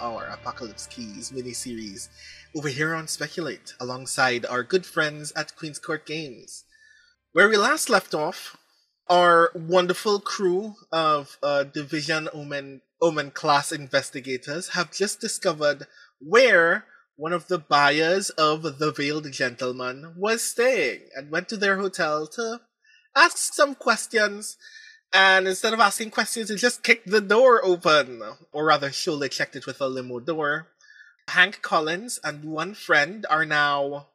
our Apocalypse Keys mini-series over here on Speculate, alongside our good friends at Queen's Court Games. Where we last left off, our wonderful crew of uh, Division Omen, Omen class investigators have just discovered where one of the buyers of the Veiled Gentleman was staying and went to their hotel to ask some questions. And instead of asking questions, he just kicked the door open. Or rather, Shole checked it with a limo door. Hank Collins and one friend are now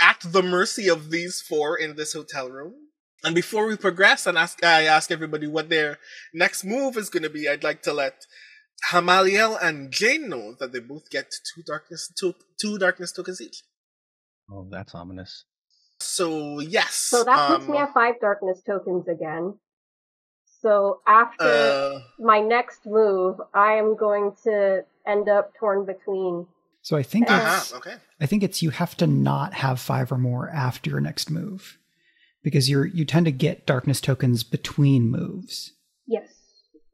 at the mercy of these four in this hotel room. And before we progress and ask, I ask everybody what their next move is going to be, I'd like to let Hamaliel and Jane know that they both get two darkness to- two darkness tokens each. Oh, that's ominous. So yes. So that puts um, me at five darkness tokens again. So after uh, my next move, I am going to end up torn between. So I think Uh-huh. it's okay. I think it's you have to not have five or more after your next move. Because you're you tend to get darkness tokens between moves. Yes,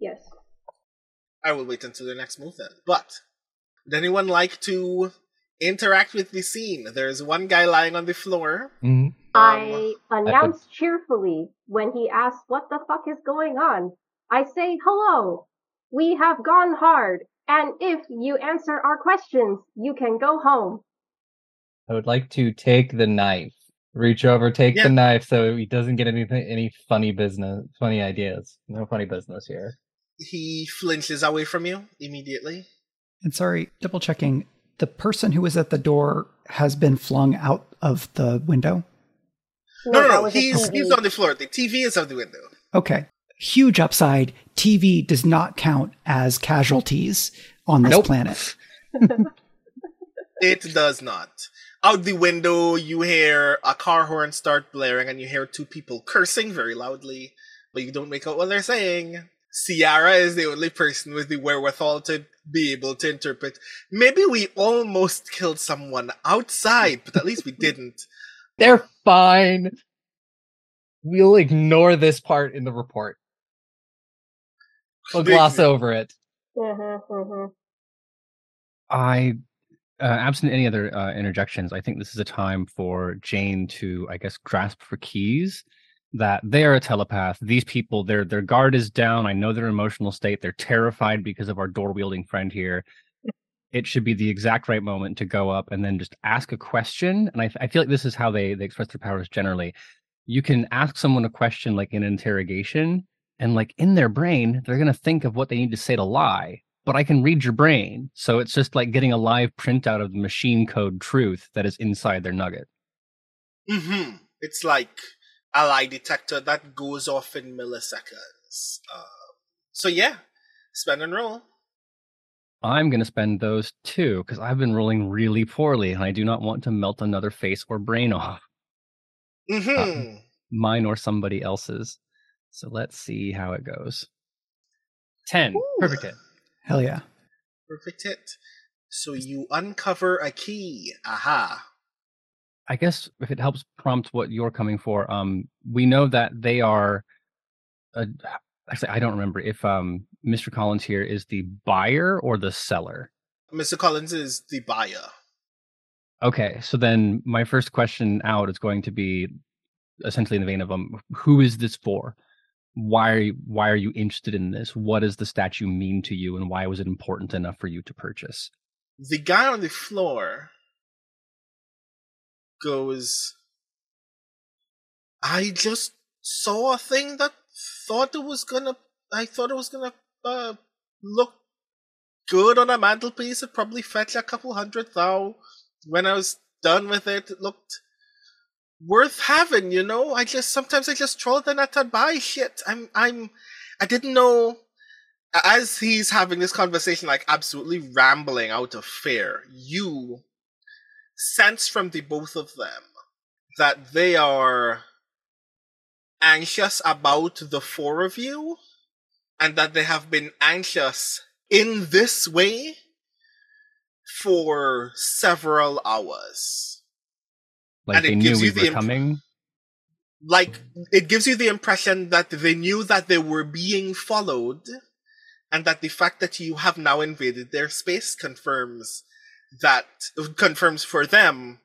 yes. I will wait until the next move then. But would anyone like to interact with the scene? There's one guy lying on the floor. Mm-hmm. Um, I announce cheerfully when he asks what the fuck is going on. I say, hello, we have gone hard, and if you answer our questions, you can go home. I would like to take the knife, reach over, take Yeah. the knife, so he doesn't get anything, any funny business, funny ideas. No funny business here. He flinches away from you immediately. And sorry, double checking. The person who was at the door has been flung out of the window. No, no, that no. He's he's on the floor. The TV is out the window. Okay. Huge upside. TV does not count as casualties on this Nope. planet. It does not. Out the window, you hear a car horn start blaring, and you hear two people cursing very loudly, but you don't make out what they're saying. Ciarra is the only person with the wherewithal to be able to interpret. Maybe we almost killed someone outside, but at least we didn't. They're fine. We'll ignore this part in the report. We'll gloss over it. Mhm, mhm. I, uh, absent any other uh, interjections, I think this is a time for Jane to, I guess, grasp for keys that they are a telepath. These people, their their guard is down. I know their emotional state. They're terrified because of our door wielding friend here. It should be the exact right moment to go up and then just ask a question. And I, I feel like this is how they they express their powers generally. You can ask someone a question like in interrogation, and like in their brain, they're gonna think of what they need to say to lie but I can read your brain. So it's just like getting a live printout of the machine code truth that is inside their nugget. hmm It's like a lie detector that goes off in milliseconds. Um, so yeah, spend and roll. I'm going to spend those two because I've been rolling really poorly and I do not want to melt another face or brain off, hmm mine or somebody else's. So let's see how it goes. 10. Ooh. Perfect hit. Hell yeah. Perfect hit. So you uncover a key. Aha. I guess if it helps prompt what you're coming for, um, we know that they are. Uh, actually, I don't remember if um, Mr. Collins here is the buyer or the seller. Mr. Collins is the buyer. Okay, so then my first question out is going to be essentially in the vein of um, who is this for? Why are you, why are you interested in this? What does the statue mean to you, and why was it important enough for you to purchase? The guy on the floor goes, I just saw a thing that thought it was gonna, I thought it was gonna uh, look good on a mantelpiece. It probably fetch a couple hundred thou. When I was done with it, it looked worth having, you know? I just, sometimes I just troll the net and buy shit. I'm, I'm, I didn't know as he's having this conversation, like absolutely rambling out of fear, you sense from the both of them that they are anxious about the four of you and that they have been anxious in this way for several hours. Like And it they knew gives we you the were imp- coming. like it gives you the impression that they knew that they were being followed and that the fact that you have now invaded their space confirms that confirms for them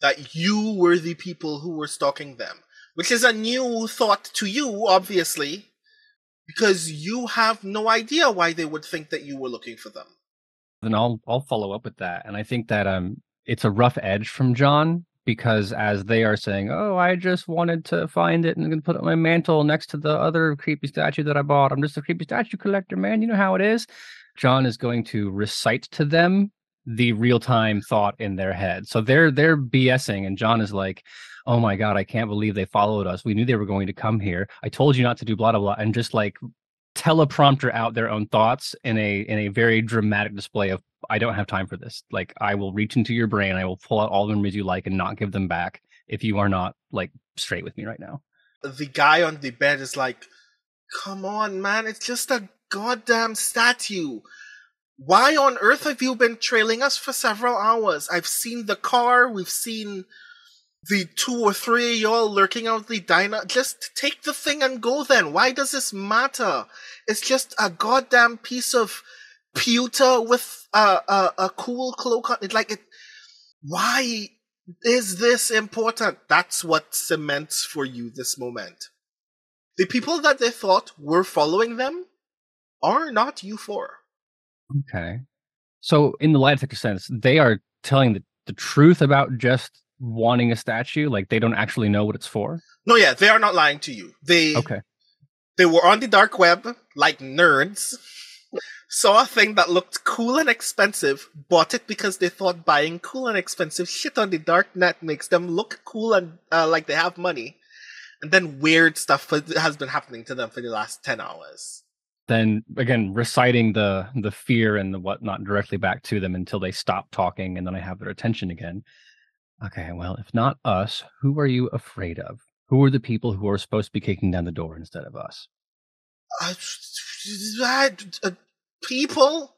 that you were the people who were stalking them, which is a new thought to you, obviously, because you have no idea why they would think that you were looking for them. Then I'll I'll follow up with that, and I think that um it's a rough edge from John because as they are saying, "Oh, I just wanted to find it and put it on my mantle next to the other creepy statue that I bought. I'm just a creepy statue collector, man. You know how it is." John is going to recite to them the real time thought in their head. So they're they're BSing, and John is like, "Oh my god, I can't believe they followed us. We knew they were going to come here. I told you not to do blah blah blah," and just like teleprompter out their own thoughts in a in a very dramatic display of I don't have time for this. Like I will reach into your brain, I will pull out all the memories you like and not give them back if you are not like straight with me right now. The guy on the bed is like, "Come on, man, it's just a goddamn statue." Why on earth have you been trailing us for several hours? I've seen the car, we've seen the two or three of y'all lurking out the diner. Just take the thing and go then. Why does this matter? It's just a goddamn piece of pewter with a, a, a cool cloak on it. Like it, why is this important? That's what cements for you this moment. The people that they thought were following them are not you four. Okay. So in the detector sense, they are telling the, the truth about just wanting a statue. Like they don't actually know what it's for. No, yeah, they are not lying to you. They Okay. they were on the dark web like nerds. Saw a thing that looked cool and expensive, bought it because they thought buying cool and expensive shit on the dark net makes them look cool and uh, like they have money. And then weird stuff has been happening to them for the last 10 hours then again reciting the the fear and the whatnot directly back to them until they stop talking and then i have their attention again. Okay well if not us who are you afraid of? Who are the people who are supposed to be kicking down the door instead of us? Uh, uh, people?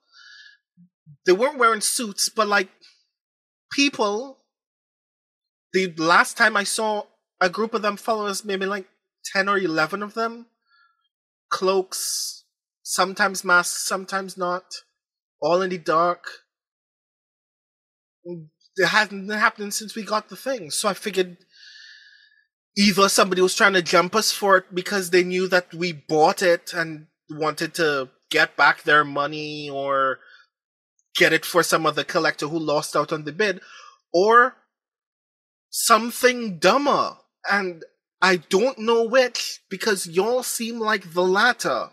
They weren't wearing suits but like people. The last time i saw a group of them follow us maybe like 10 or 11 of them. Cloaks sometimes masks, sometimes not, all in the dark. It hasn't been happening since we got the thing, so I figured either somebody was trying to jump us for it because they knew that we bought it and wanted to get back their money or get it for some other collector who lost out on the bid, or something dumber. And I don't know which because y'all seem like the latter.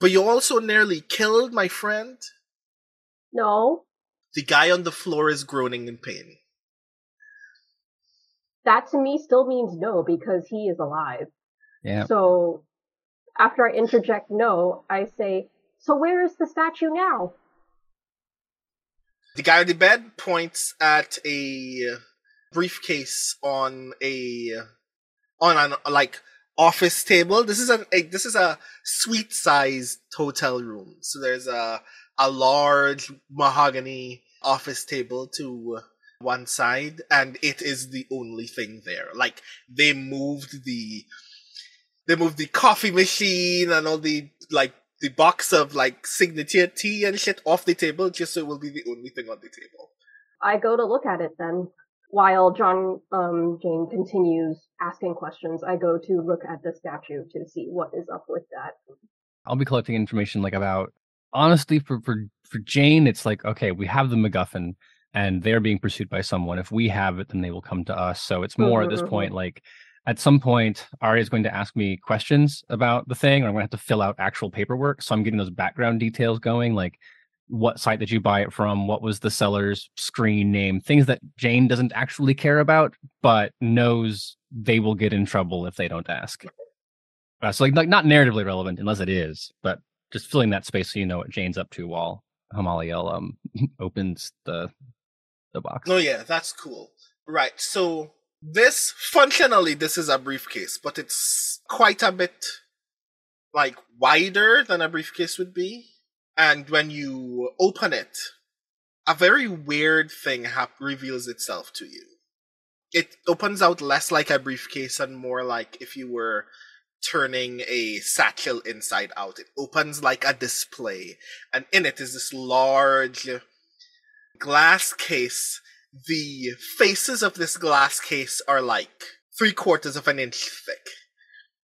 But you also nearly killed my friend? No. The guy on the floor is groaning in pain. That to me still means no because he is alive. Yeah. So after I interject no, I say, so where is the statue now? The guy on the bed points at a briefcase on a on an like office table. This is a, a this is a suite sized hotel room. So there's a a large mahogany office table to one side, and it is the only thing there. Like they moved the they moved the coffee machine and all the like the box of like signature tea and shit off the table just so it will be the only thing on the table. I go to look at it then while John um, Jane continues asking questions, I go to look at the statue to see what is up with that. I'll be collecting information like about honestly for for for Jane, it's like okay, we have the MacGuffin and they're being pursued by someone. If we have it, then they will come to us. So it's more mm-hmm. at this mm-hmm. point like at some point Arya is going to ask me questions about the thing, or I'm going to have to fill out actual paperwork. So I'm getting those background details going, like what site did you buy it from? What was the seller's screen name? Things that jane doesn't actually care about but knows they will get in trouble if they don't ask. Uh, so like, like not narratively relevant unless it is but just filling that space so you know what jane's up to while hamaliel um opens the the box. Oh yeah that's cool. Right so this functionally this is a briefcase but it's quite a bit like wider than a briefcase would be and when you open it, a very weird thing hap- reveals itself to you. It opens out less like a briefcase and more like if you were turning a satchel inside out. It opens like a display, and in it is this large glass case. The faces of this glass case are like three quarters of an inch thick.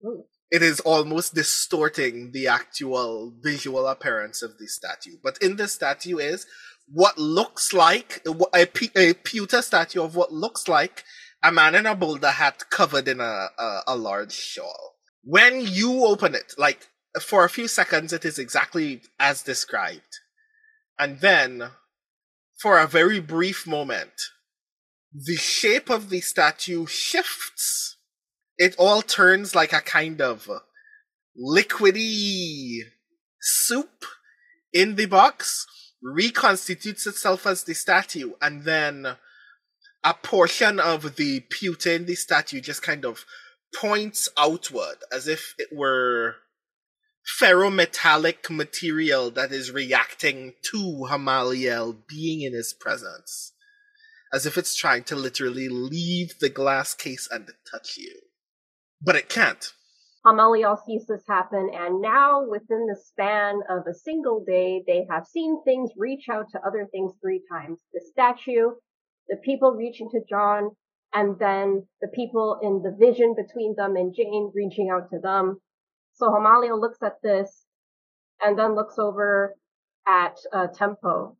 Ooh. It is almost distorting the actual visual appearance of the statue. But in the statue is what looks like a, a pewter statue of what looks like a man in a boulder hat covered in a, a, a large shawl. When you open it, like for a few seconds, it is exactly as described. And then, for a very brief moment, the shape of the statue shifts. It all turns like a kind of liquidy soup in the box, reconstitutes itself as the statue, and then a portion of the pewter in the statue just kind of points outward as if it were ferrometallic material that is reacting to Hamaliel being in his presence. As if it's trying to literally leave the glass case and touch you. But it can't. Hamaliel sees this happen, and now within the span of a single day, they have seen things reach out to other things three times. The statue, the people reaching to John, and then the people in the vision between them and Jane reaching out to them. So Hamaliel looks at this and then looks over at uh, Tempo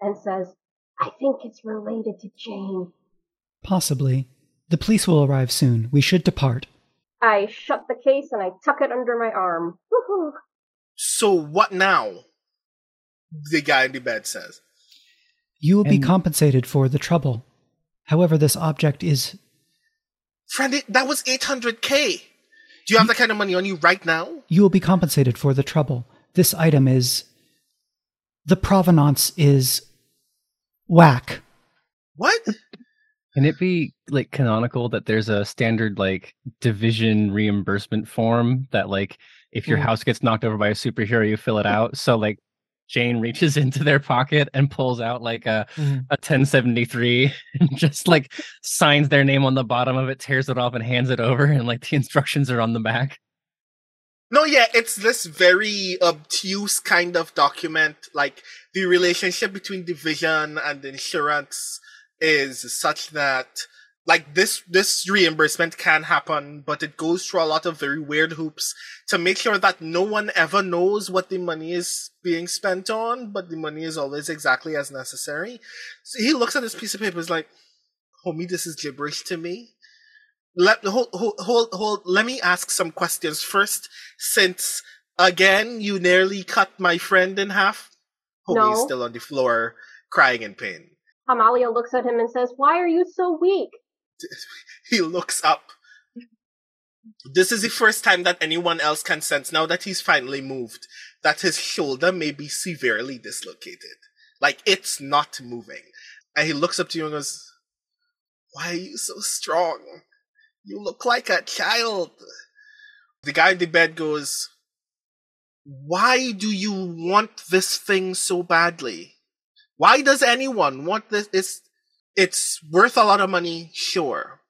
and says, I think it's related to Jane. Possibly. The police will arrive soon. We should depart. I shut the case and I tuck it under my arm. Woohoo! So what now? The guy in the bed says. You will be compensated for the trouble. However, this object is. Friend, that was 800k. Do you have that kind of money on you right now? You will be compensated for the trouble. This item is. The provenance is. whack. What? Can it be like canonical that there's a standard like division reimbursement form that like if your Mm. house gets knocked over by a superhero, you fill it out. So like Jane reaches into their pocket and pulls out like a Mm. a 1073 and just like signs their name on the bottom of it, tears it off and hands it over, and like the instructions are on the back. No, yeah, it's this very obtuse kind of document. Like the relationship between division and insurance is such that like this this reimbursement can happen, but it goes through a lot of very weird hoops to make sure that no one ever knows what the money is being spent on, but the money is always exactly as necessary. So he looks at this piece of paper, is like, homie, this is gibberish to me. Let hold, hold hold hold let me ask some questions first, since again you nearly cut my friend in half. Homie is still on the floor crying in pain. Hamaliel looks at him and says, Why are you so weak? he looks up. This is the first time that anyone else can sense, now that he's finally moved, that his shoulder may be severely dislocated. Like, it's not moving. And he looks up to you and goes, Why are you so strong? You look like a child. The guy in the bed goes, Why do you want this thing so badly? Why does anyone want this? It's, it's worth a lot of money, sure.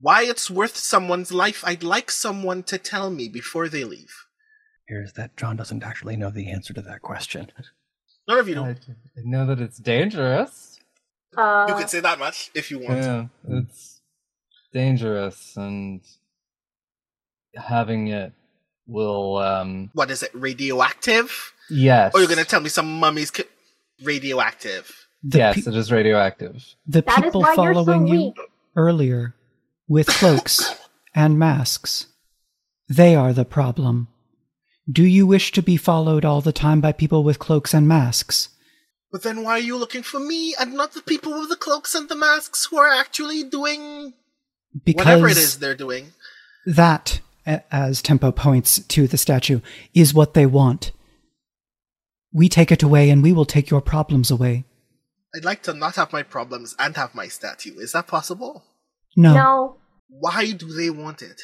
Why it's worth someone's life, I'd like someone to tell me before they leave. Here's that John doesn't actually know the answer to that question. None of you know. I know that it's dangerous. Uh, You can say that much if you want. Yeah, it's dangerous, and having it will. um What is it, radioactive? Yes. Or you're gonna tell me some mummies? ki- radioactive? The, yes, pe- it is radioactive. the that is people why you're so following you earlier with cloaks and masks. They are the problem. Do you wish to be followed all the time by people with cloaks and masks? But then why are you looking for me and not the people with the cloaks and the masks who are actually doing Because whatever it is they're doing? that, as Tempo points to the statue, is what they want. We take it away and we will take your problems away. I'd like to not have my problems and have my statue. Is that possible? No, No. Why do they want it?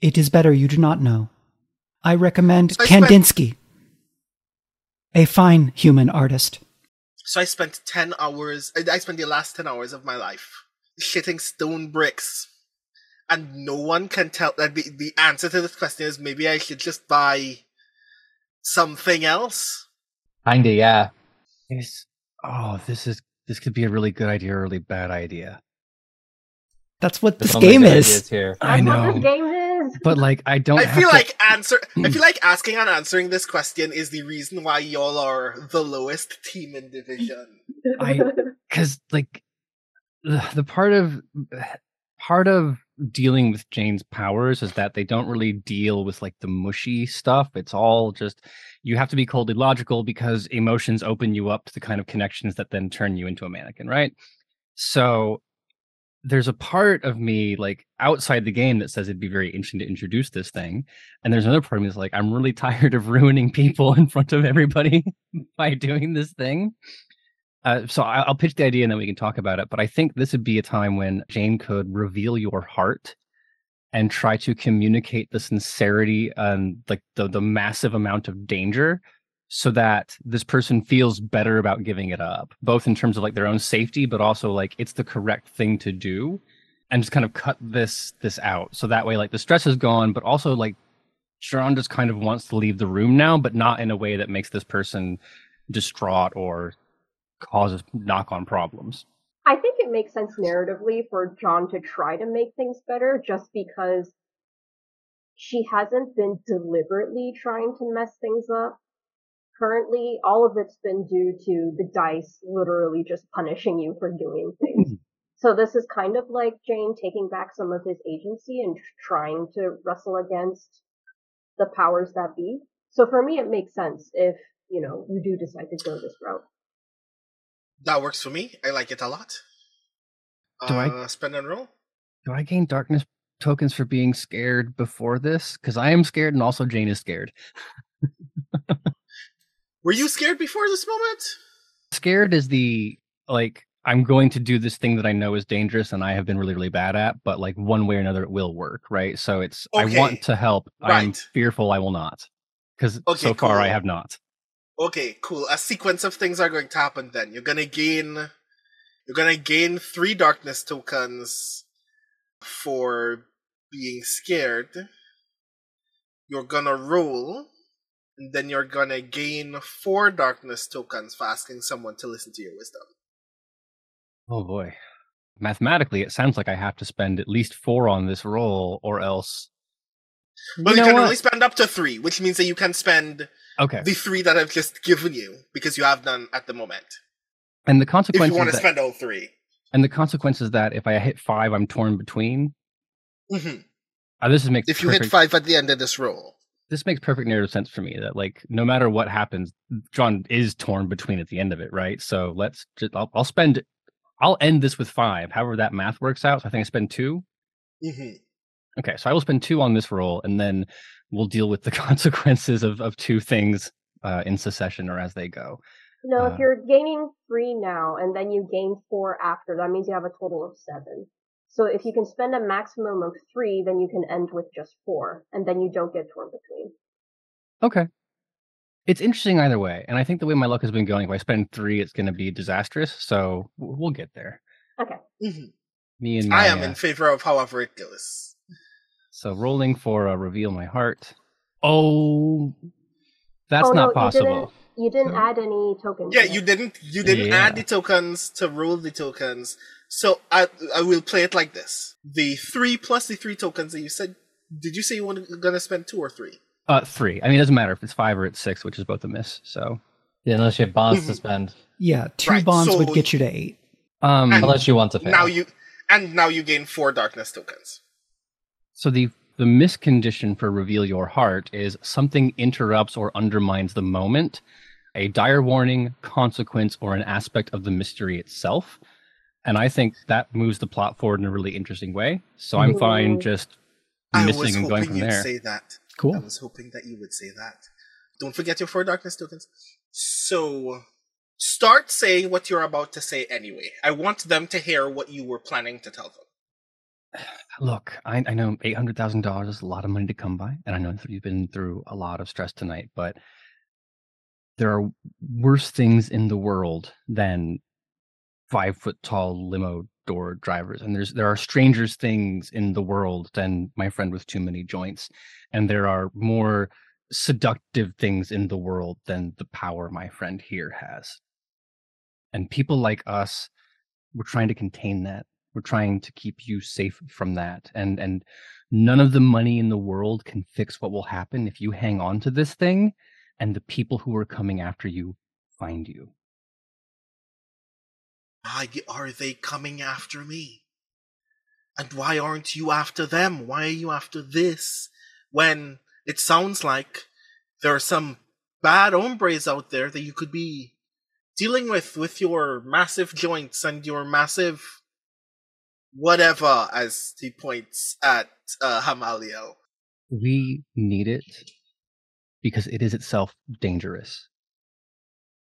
it is better you do not know. I recommend I spent- Kandinsky, a fine human artist. So I spent 10 hours, I I spent the last 10 hours of my life shitting stone bricks and no one can tell that the, the answer to this question is maybe I should just buy something else. Kinda, yeah. Is oh, this is this could be a really good idea or a really bad idea. That's what There's this game is. Here. I That's what know, this game is. but like I don't. I have feel to- like answer. I feel like asking and answering this question is the reason why y'all are the lowest team in division. I- because like the, the part of part of dealing with Jane's powers is that they don't really deal with like the mushy stuff. It's all just you have to be coldly logical because emotions open you up to the kind of connections that then turn you into a mannequin, right? So there's a part of me like outside the game that says it'd be very interesting to introduce this thing and there's another part of me that's like i'm really tired of ruining people in front of everybody by doing this thing uh, so I'll pitch the idea and then we can talk about it. But I think this would be a time when Jane could reveal your heart and try to communicate the sincerity and like the the massive amount of danger, so that this person feels better about giving it up, both in terms of like their own safety, but also like it's the correct thing to do, and just kind of cut this this out. So that way, like the stress is gone, but also like Sharon just kind of wants to leave the room now, but not in a way that makes this person distraught or causes knock on problems. I think it makes sense narratively for John to try to make things better just because she hasn't been deliberately trying to mess things up. Currently, all of it's been due to the dice literally just punishing you for doing things. Hmm. so this is kind of like Jane taking back some of his agency and trying to wrestle against the powers that be. So for me, it makes sense if, you know, you do decide to go this route. That works for me. I like it a lot. Do I- uh, spend and roll? Do I gain darkness tokens for being scared before this? Because I am scared and also Jane is scared. Were you scared before this moment? Scared is the like I'm going to do this thing that I know is dangerous and I have been really, really bad at, but like one way or another it will work, right? So it's I want to help. I'm fearful I will not. Because Okay, so far I have not. Okay, cool. A sequence of things are going to happen then. You're gonna gain you're gonna gain three darkness tokens for being scared. You're gonna roll, and then you're gonna gain four darkness tokens for asking someone to listen to your wisdom. Oh boy. Mathematically, it sounds like I have to spend at least four on this roll or else. Well, you, know can what? only spend up to three, which means that you can spend Okay. the three that I've just given you because you have none at the moment. And the If you want to that, spend all 3 and the consequence is that if I hit five, I'm torn between. Mhm. Uh, this is makes If you perfect, hit five at the end of this roll. this makes perfect narrative sense for me that like no matter what happens, John is torn between at the end of it, right? So let's just I'll, I'll spend I'll end this with five, however that math works out. So I think I spend two. hmm Okay, so I will spend two on this roll, and then we'll deal with the consequences of of two things uh, in succession or as they go. No, Uh, if you're gaining three now and then you gain four after, that means you have a total of seven. So if you can spend a maximum of three, then you can end with just four, and then you don't get torn between. Okay. It's interesting either way, and I think the way my luck has been going, if I spend three, it's going to be disastrous. So we'll get there. Okay. hmm Me and I am uh, in favor of however it goes. So rolling for uh, reveal my heart. Oh, that's Oh, no, not you possible. You didn't No. add any tokens. Yeah, you didn't you didn't Yeah. add the tokens to roll the tokens. So I I will play it like this. The three plus the three tokens that you said did you say you were gonna spend two or three? Uh, three. I mean, it doesn't matter if it's five or it's six, which is both a miss. So, Yeah, unless you have bonds to Mhm. spend. Yeah, two Right, bonds so- would get you to eight. um, Unless you want to fail. Now you and now you gain four darkness tokens. So the the miscondition for reveal your heart is something interrupts or undermines the moment, a dire warning, consequence, or an aspect of the mystery itself. And I think that moves the plot forward in a really interesting way. So I'm fine just missing and going hoping from you'd there. say that. Cool. I was hoping that you would say that. Don't forget your four darkness tokens. So start saying what you're about to say anyway. I want them to hear what you were planning to tell them. Look, I, I know eight hundred thousand dollars is a lot of money to come by, and I know you've been through a lot of stress tonight. But there are worse things in the world than five foot tall limo door drivers and there's there are strangers things in the world than my friend with too many joints and there are more seductive things in the world than the power my friend here has and people like us we're trying to contain that we're trying to keep you safe from that and and none of the money in the world can fix what will happen if you hang on to this thing and the people who are coming after you find you Why are they coming after me? And why aren't you after them? Why are you after this? When it sounds like there are some bad hombres out there that you could be dealing with with your massive joints and your massive whatever as he points at uh, Hamaliel. we need it because it is itself dangerous.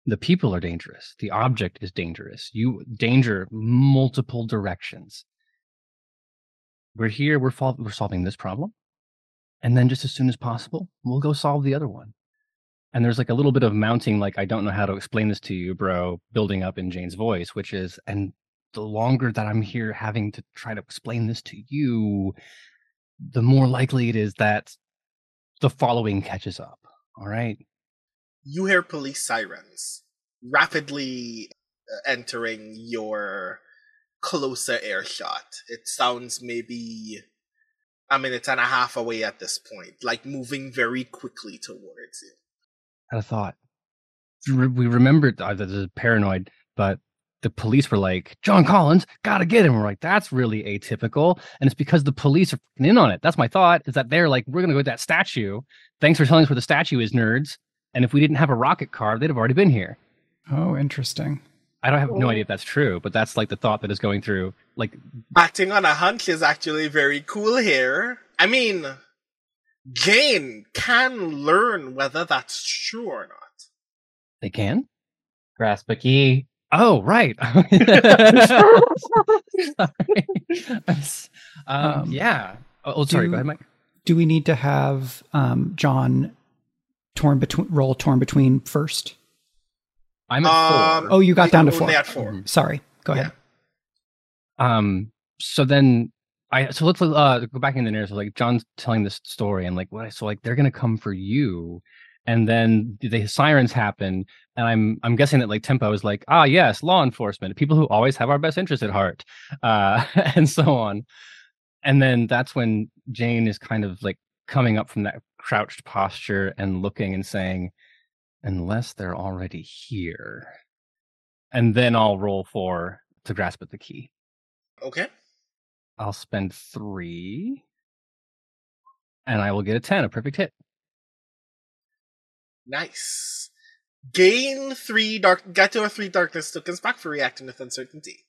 The people are dangerous. The object is dangerous. You danger multiple directions. We're here we're, we're solving this problem. And then just as soon as possible we'll go solve the other one. And there's like a little bit of mounting like i don't know how to explain this to you bro building up in jane's voice which is and the longer that i'm here having to try to explain this to you the more likely it is that the following catches up all right You hear police sirens rapidly uh, entering your closer airshot. It sounds maybe a minute and a half away at this point, like moving very quickly towards you. had a thought. We remembered uh, this is paranoid, but the police were like, "John Collins, gotta get him." We're like, "That's really atypical," and it's because the police are in on it. That's my thought. Is that they're like, "We're gonna go to that statue. Thanks for telling us where the statue is, nerds." And if we didn't have a rocket car, they'd have already been here. Oh, interesting. I don't have no idea if that's true, but that's like the thought that is going through. Like, Acting on a hunch is actually very cool here. I mean, Jane can learn whether that's true or not. they can. Grasp a key. Oh, right. Um, Um, yeah. Oh, oh, sorry. do- Go ahead, Mike. Do we need to have um, John torn between roll torn between first? I'm at Um, four. Oh, you got down to four. At 4 Mhm. Sorry. Go ahead. Um. So then, I so let's uh go back in the narrative. So like John's telling this story, and like what? So like they're gonna come for you, and then the sirens happen, and I'm I'm guessing that like Tempo is like ah yes, law enforcement, people who always have our best interest at heart, uh, and so on, and then that's when Jane is kind of like coming up from that crouched posture and looking and saying, unless they're already here, and then I'll roll for to grasp at the key. Okay. I'll spend three, and I will get a ten, a perfect hit. Nice. Gain three dark. Get to a three darkness tokens back for reacting with uncertainty.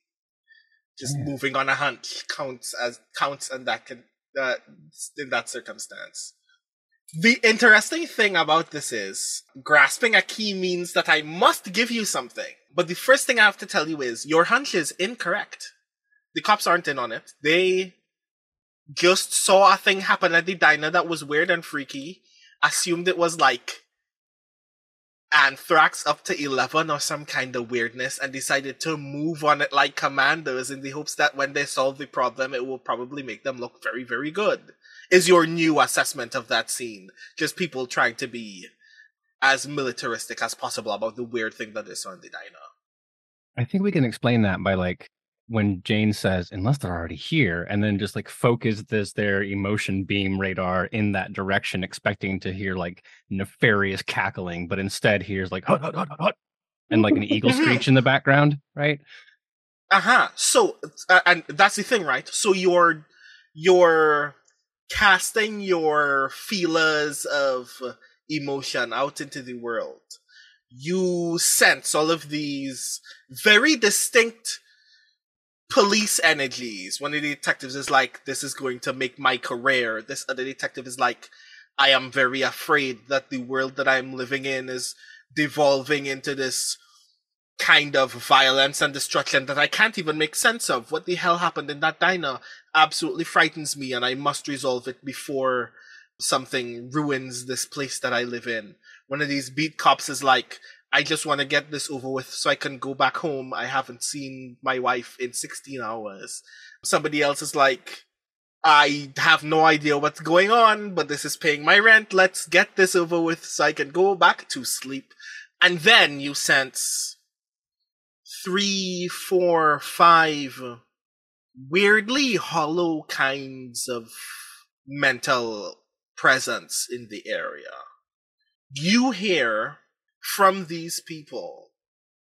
Just Yeah. moving on a hunch counts as counts, and that can uh, in that circumstance. The interesting thing about this is grasping a key means that I must give you something. But the first thing I have to tell you is your hunch is incorrect. The cops aren't in on it. They just saw a thing happen at the diner that was weird and freaky, assumed it was like anthrax up to 11 or some kind of weirdness and decided to move on it like commandos in the hopes that when they solve the problem it will probably make them look very very good is your new assessment of that scene. Just people trying to be as militaristic as possible about the weird thing that saw in the diner. I think we can explain that by like when Jane says, unless they're already here, and then just like focus this their emotion beam radar in that direction, expecting to hear like nefarious cackling, but instead hears like hut hut hut hut, and like an eagle screech in the background, right? uh-huh so uh, and that's the thing right so you're you're casting your feelers of emotion out into the world you sense all of these very distinct police energies one of the detectives is like this is going to make my career this other detective is like i am very afraid that the world that i'm living in is devolving into this kind of violence and destruction that I can't even make sense of. What the hell happened in that diner absolutely frightens me, and I must resolve it before something ruins this place that I live in. One of these beat cops is like, I just want to get this over with so I can go back home. I haven't seen my wife in 16 hours. Somebody else is like, I have no idea what's going on, but this is paying my rent. Let's get this over with so I can go back to sleep. And then you sense three, four, five weirdly hollow kinds of mental presence in the area. You hear from these people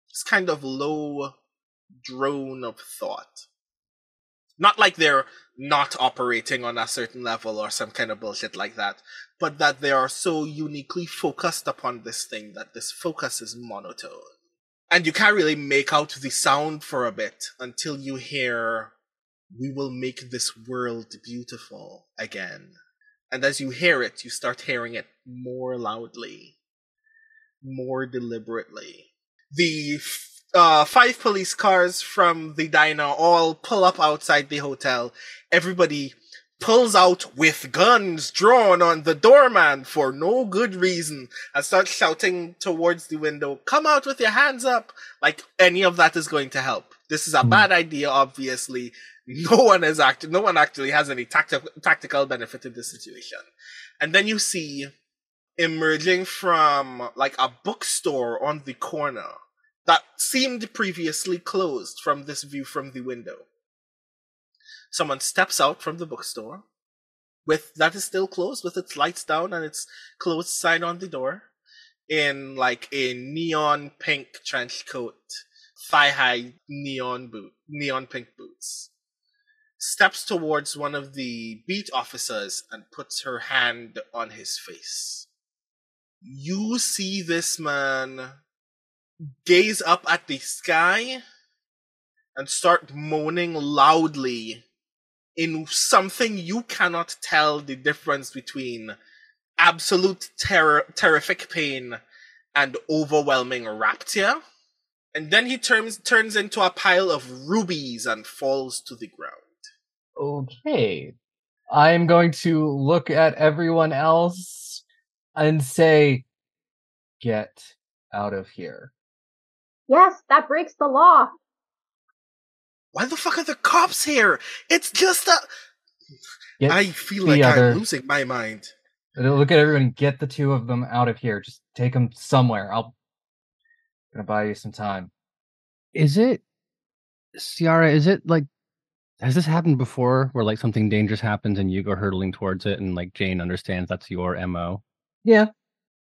this kind of low drone of thought. Not like they're not operating on a certain level or some kind of bullshit like that, but that they are so uniquely focused upon this thing that this focus is monotone. And you can't really make out the sound for a bit until you hear, We will make this world beautiful again. And as you hear it, you start hearing it more loudly, more deliberately. The uh, five police cars from the diner all pull up outside the hotel. Everybody pulls out with guns drawn on the doorman for no good reason and starts shouting towards the window, Come out with your hands up! Like any of that is going to help. This is a mm. bad idea, obviously. No one is act- no one actually has any tacti- tactical benefit in this situation. And then you see emerging from like a bookstore on the corner that seemed previously closed from this view from the window. Someone steps out from the bookstore with that is still closed with its lights down and its closed sign on the door in like a neon pink trench coat, thigh high neon boot, neon pink boots. Steps towards one of the beat officers and puts her hand on his face. You see this man gaze up at the sky and start moaning loudly in something you cannot tell the difference between absolute terror, terrific pain and overwhelming rapture. And then he turns turns into a pile of rubies and falls to the ground. Okay. I'm going to look at everyone else and say, get out of here. Yes, that breaks the law. Why the fuck are the cops here? It's just a. Get I feel like other... I'm losing my mind. Uh, look at everyone. Get the two of them out of here. Just take them somewhere. I'll. I'm gonna buy you some time. Is it, Ciarra? Is it like? Has this happened before, where like something dangerous happens and you go hurtling towards it, and like Jane understands that's your mo? Yeah.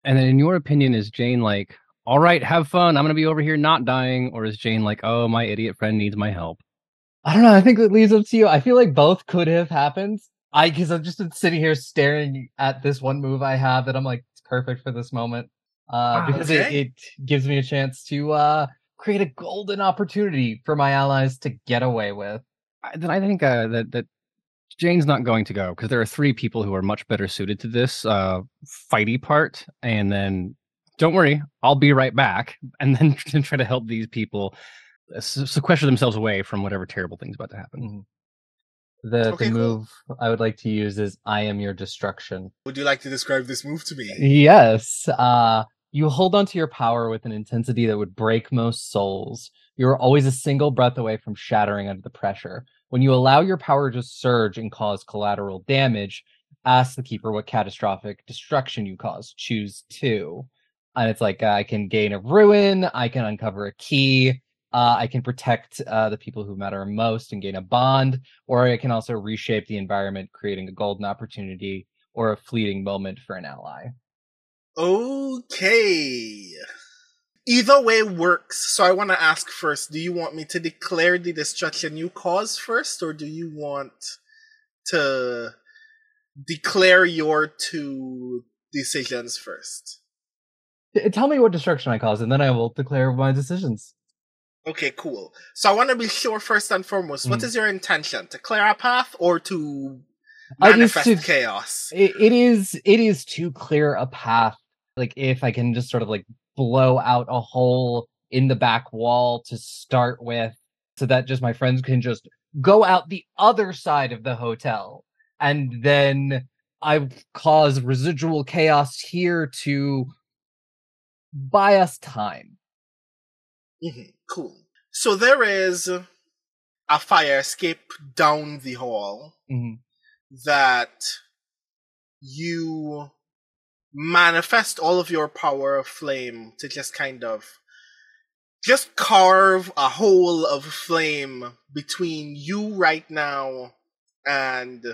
And then, in your opinion, is Jane like, "All right, have fun. I'm gonna be over here not dying," or is Jane like, "Oh, my idiot friend needs my help"? I don't know. I think it leaves up to you. I feel like both could have happened. I because I've just been sitting here staring at this one move I have that I'm like it's perfect for this moment. Uh, because okay. it, it gives me a chance to uh, create a golden opportunity for my allies to get away with. I, then I think uh, that that Jane's not going to go because there are three people who are much better suited to this uh, fighty part, and then don't worry, I'll be right back, and then try to help these people sequester themselves away from whatever terrible thing's about to happen. Mm-hmm. The okay, the move cool. I would like to use is I am your destruction. Would you like to describe this move to me? Yes. Uh you hold onto your power with an intensity that would break most souls. You're always a single breath away from shattering under the pressure. When you allow your power to surge and cause collateral damage, ask the keeper what catastrophic destruction you cause. Choose two. And it's like I can gain a ruin, I can uncover a key, uh, I can protect uh, the people who matter most and gain a bond, or I can also reshape the environment, creating a golden opportunity or a fleeting moment for an ally. Okay. Either way works. So I want to ask first do you want me to declare the destruction you cause first, or do you want to declare your two decisions first? Tell me what destruction I cause, and then I will declare my decisions. Okay, cool. So I want to be sure first and foremost, mm. what is your intention? To clear a path or to manifest to, chaos? It, it is it is to clear a path. Like if I can just sort of like blow out a hole in the back wall to start with, so that just my friends can just go out the other side of the hotel, and then I cause residual chaos here to buy us time. hmm Cool. So there is a fire escape down the hall Mhm. that you manifest all of your power of flame to just kind of just carve a hole of flame between you right now and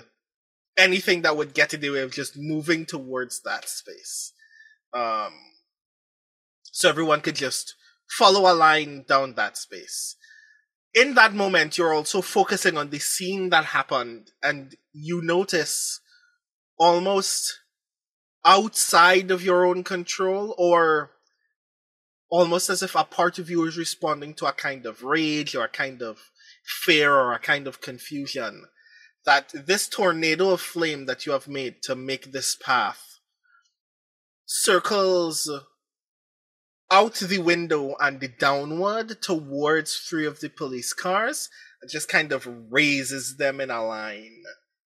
anything that would get in the way of just moving towards that space. Um, so everyone could just follow a line down that space. In that moment, you're also focusing on the scene that happened, and you notice almost outside of your own control, or almost as if a part of you is responding to a kind of rage or a kind of fear or a kind of confusion. That this tornado of flame that you have made to make this path circles out the window and the downward towards three of the police cars just kind of raises them in a line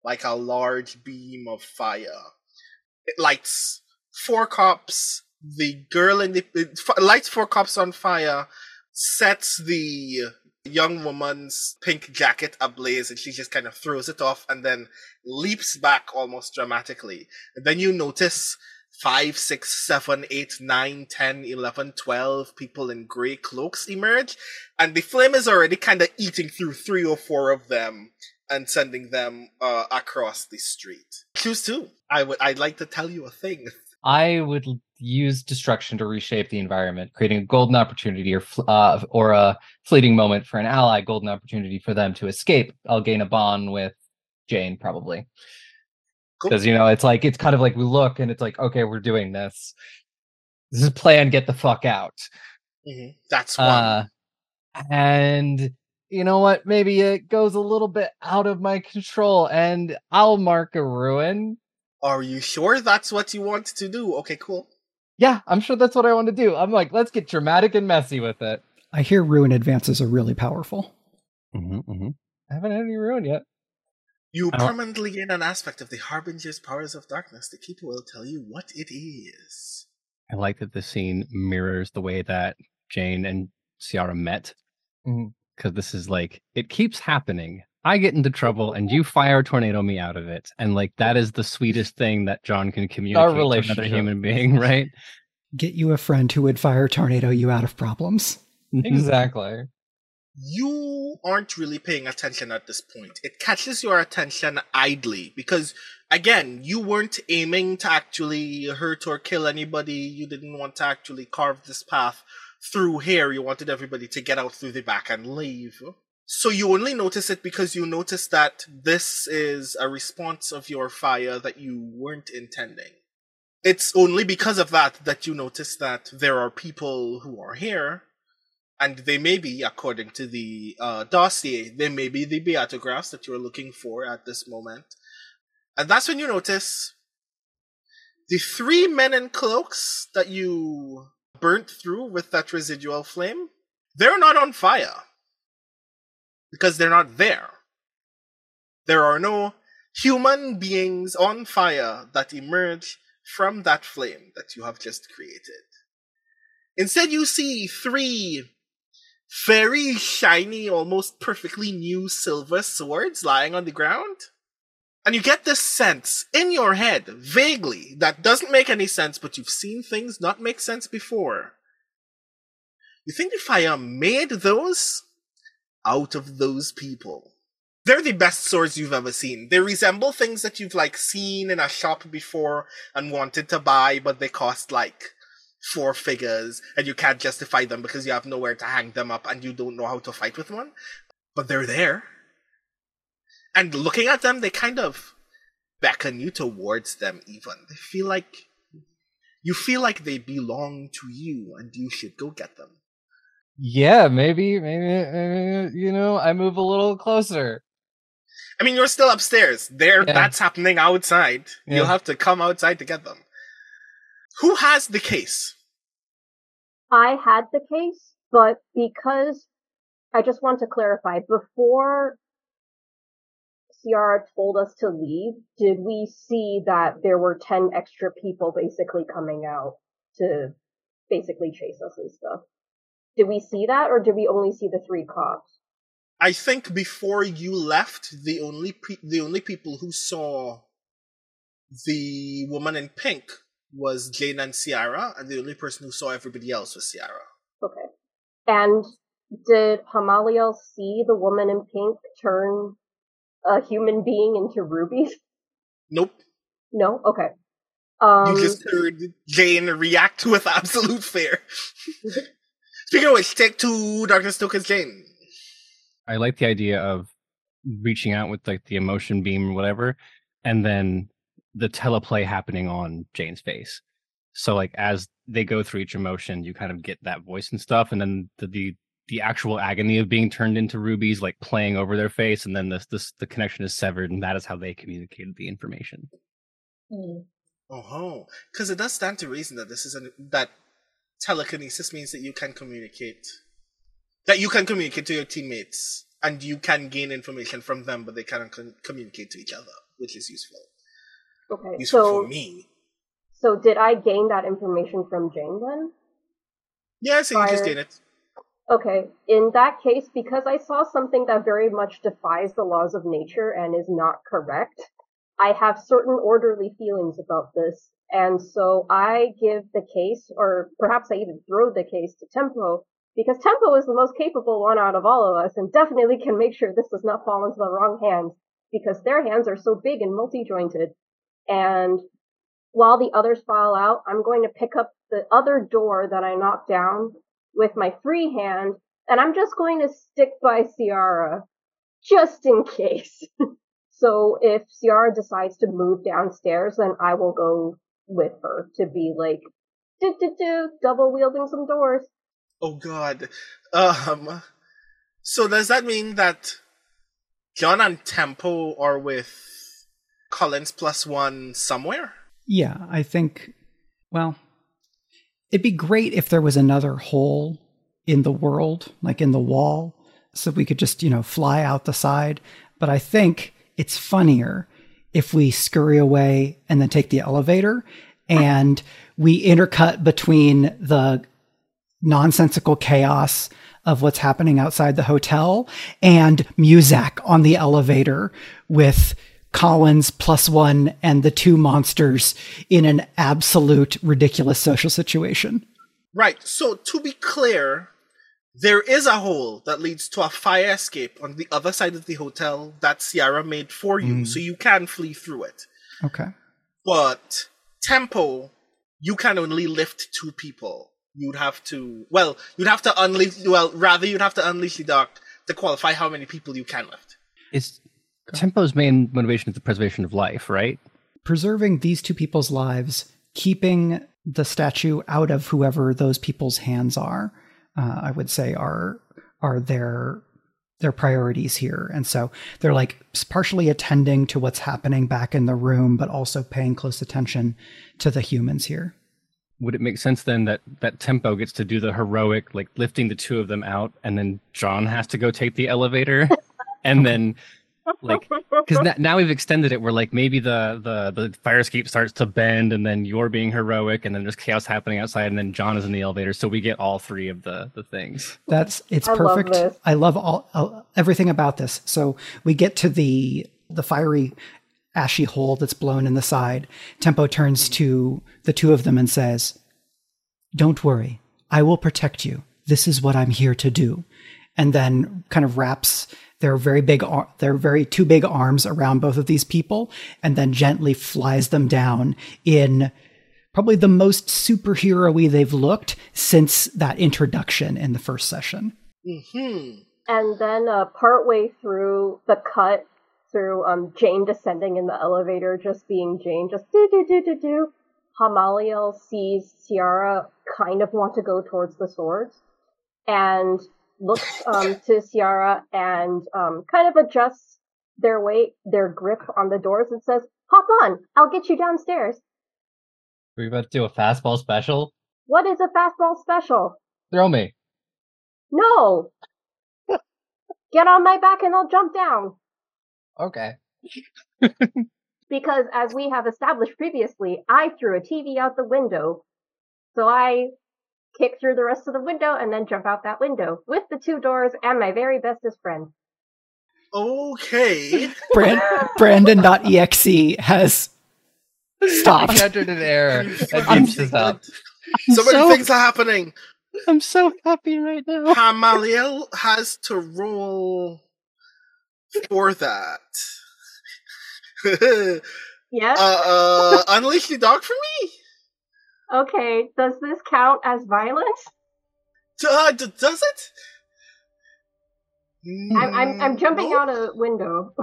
like a large beam of fire. Lights four cops, the girl in the uh, f- lights four cops on fire, sets the young woman's pink jacket ablaze, and she just kind of throws it off and then leaps back almost dramatically. And then you notice five, six, seven, eight, nine, ten, eleven, twelve people in grey cloaks emerge, and the flame is already kind of eating through three or four of them and sending them uh, across the street. Choose two. I would. I'd like to tell you a thing. I would use destruction to reshape the environment, creating a golden opportunity or uh, or a fleeting moment for an ally, golden opportunity for them to escape. I'll gain a bond with Jane probably Cool. because you know it's like it's kind of like we look and it's like okay we're doing this. This is plan. Get the fuck out. Mhm. That's one. Uh, and you know what? Maybe it goes a little bit out of my control, and I'll mark a ruin. Are you sure that's what you want to do? Okay, cool. Yeah, I'm sure that's what I want to do. I'm like, let's get dramatic and messy with it. I hear ruin advances are really powerful. hmm hmm I haven't had any ruin yet. You permanently gain an aspect of the Harbinger's powers of darkness. The keeper will tell you what it is. I like that the scene mirrors the way that Jane and Ciarra met. Mhm. Because this is like, it keeps happening. I get into trouble and you fire tornado me out of it. And like, that is the sweetest thing that John can communicate to another relationship. human being, right? Get you a friend who would fire tornado you out of problems. Exactly. You aren't really paying attention at this point. It catches your attention idly because, again, you weren't aiming to actually hurt or kill anybody. You didn't want to actually carve this path through here. You wanted everybody to get out through the back and leave. So you only notice it because you notice that this is a response of your fire that you weren't intending. It's only because of that that you notice that there are people who are here and they may be, according to the uh, dossier, they may be the beatographs that you're looking for at this moment. And that's when you notice the three men in cloaks that you burnt through with that residual flame, they're not on fire. Because they're not there. There are no human beings on fire that emerge from that flame that you have just created. Instead, you see three very shiny, almost perfectly new silver swords lying on the ground. And you get this sense in your head, vaguely, that doesn't make any sense, but you've seen things not make sense before. You think the fire made those out of those people. They're the best swords you've ever seen. They resemble things that you've like seen in a shop before and wanted to buy, but they cost like four figures and you can't justify them because you have nowhere to hang them up and you don't know how to fight with one. But they're there. And looking at them, they kind of beckon you towards them even. They feel like you feel like they belong to you and you should go get them. Yeah, maybe, maybe, maybe, you know, I move a little closer. I mean, you're still upstairs. There, Yeah. that's happening outside. You'll have to come outside to get them. Who has the case? I had the case, but because I just want to clarify before Ciarra told us to leave, did we see that there were 10 extra people basically coming out to basically chase us and stuff. Did we see that, or did we only see the three cops? I think before you left, the only pe- the only people who saw the woman in pink was Jane and Ciarra, and the only person who saw everybody else was Ciarra. Okay. And did Hamaliel see the woman in pink turn a human being into rubies? Nope. No? Okay. Um, you just heard Jane react with absolute fear. Speaking of which, take two Darkness tokens Jane. I like the idea of reaching out with like the emotion beam or whatever, and then the teleplay happening on Jane's face. So like as they go through each emotion, you kind of get that voice and stuff, and then the the, the actual agony of being turned into rubies like playing over their face, and then this this the connection is severed, and that is how they communicated the information. mm. Oh, because it does stand to reason that this is an that telekinesis means that you can communicate, that you can communicate to your teammates, and you can gain information from them, but they cannot con- communicate to each other, which is useful. Okay. Useful So, for me. so did I gain that information from Jane then? Yeah, so you just Fire. gain it. Okay, in that case, because I saw something that very much defies the laws of nature and is not correct, I have certain orderly feelings about this. And so I give the case, or perhaps I even throw the case to Tempo, because Tempo is the most capable one out of all of us and definitely can make sure this does not fall into the wrong hands, because their hands are so big and multi-jointed. And while the others file out, I'm going to pick up the other door that I knocked down with my free hand, and I'm just going to stick by Ciarra, just in case. so if Ciarra decides to move downstairs, then I will go with her to be like, do do do, double wielding some doors. Oh god. Um so does that mean that John and Tempo are with Collins plus one somewhere? Yeah, I think, well, it'd be great if there was another hole in the world, like in the wall, so we could just, you know, fly out the side. But I think it's funnier if we scurry away and then take the elevator and we intercut between the nonsensical chaos of what's happening outside the hotel and Muzak on the elevator with Collins plus one and the two monsters in an absolute ridiculous social situation. Right. So to be clear, there is a hole that leads to a fire escape on the other side of the hotel that Ciarra made for you, Mm. so you can flee through it. Okay. But Tempo, you can only lift two people. You'd have to well, you'd have to unleash well, rather you'd have to unleash the dark to qualify how many people you can lift. Is Tempo's main motivation is the preservation of life, right? Preserving these two people's lives, keeping the statue out of whoever those people's hands are, uh, I would say are are their their priorities here. And so they're like partially attending to what's happening back in the room, but also paying close attention to the humans here. Would it make sense then that that Tempo gets to do the heroic, like lifting the two of them out, and then John has to go take the elevator, and then like because n- now we've extended it where like maybe the the the fire escape starts to bend, and then you're being heroic, and then there's chaos happening outside, and then John is in the elevator, so we get all three of the the things. That's it's I perfect. this. I love all uh, everything about this. So we get to the the fiery ashy hole that's blown in the side. Tempo turns to the two of them and says, "Don't worry. I will protect you. This is what I'm here to do." And then kind of wraps their very big ar- their very two big arms around both of these people and then gently flies them down in probably the most superhero-y they've looked since that introduction in the first session. Hmm. And then uh, partway through the cut through um, Jane descending in the elevator, just being Jane, just do do do do do. Hamaliel sees Ciarra kind of want to go towards the swords, and looks um, to Ciarra and um, kind of adjusts their weight, their grip on the doors, and says, "Hop on, I'll get you downstairs." Are about to do a fastball special? What is a fastball special? Throw me. No. Get on my back and I'll jump down. Okay. because as we have established previously, I threw a TV out the window. So I kick through the rest of the window, and then jump out that window with the two doors and my very bestest friend. Okay. Brand, Brandon.exe has stopped. entered an error and I'm beeps up. so many so- things are happening. I'm so happy right now. Hamaliel has to roll for that. Yeah. Uh, uh, unleash the dark for me? Okay, does this count as violence? Uh, d- does it? I'm, I'm, I'm jumping No? out a window.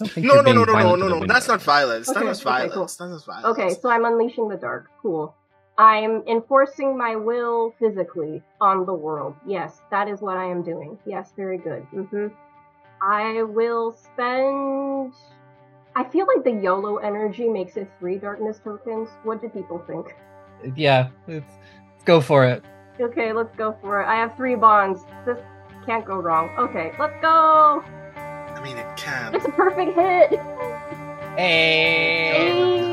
don't No, no, no, no, no, no, no. That's not violence. Okay, that was okay, violence. cool. That was violence. Okay, so I'm unleashing the dark. Cool. I'm enforcing my will physically on the world. Yes, that is what I am doing. Yes, very good. hmm I will spend. I feel like the YOLO energy makes it three darkness tokens. What do people think? Yeah, let's, let's go for it. Okay, let's go for it. I have three bonds. This can't go wrong. Okay, let's go. I mean, it can. It's a perfect hit. Hey!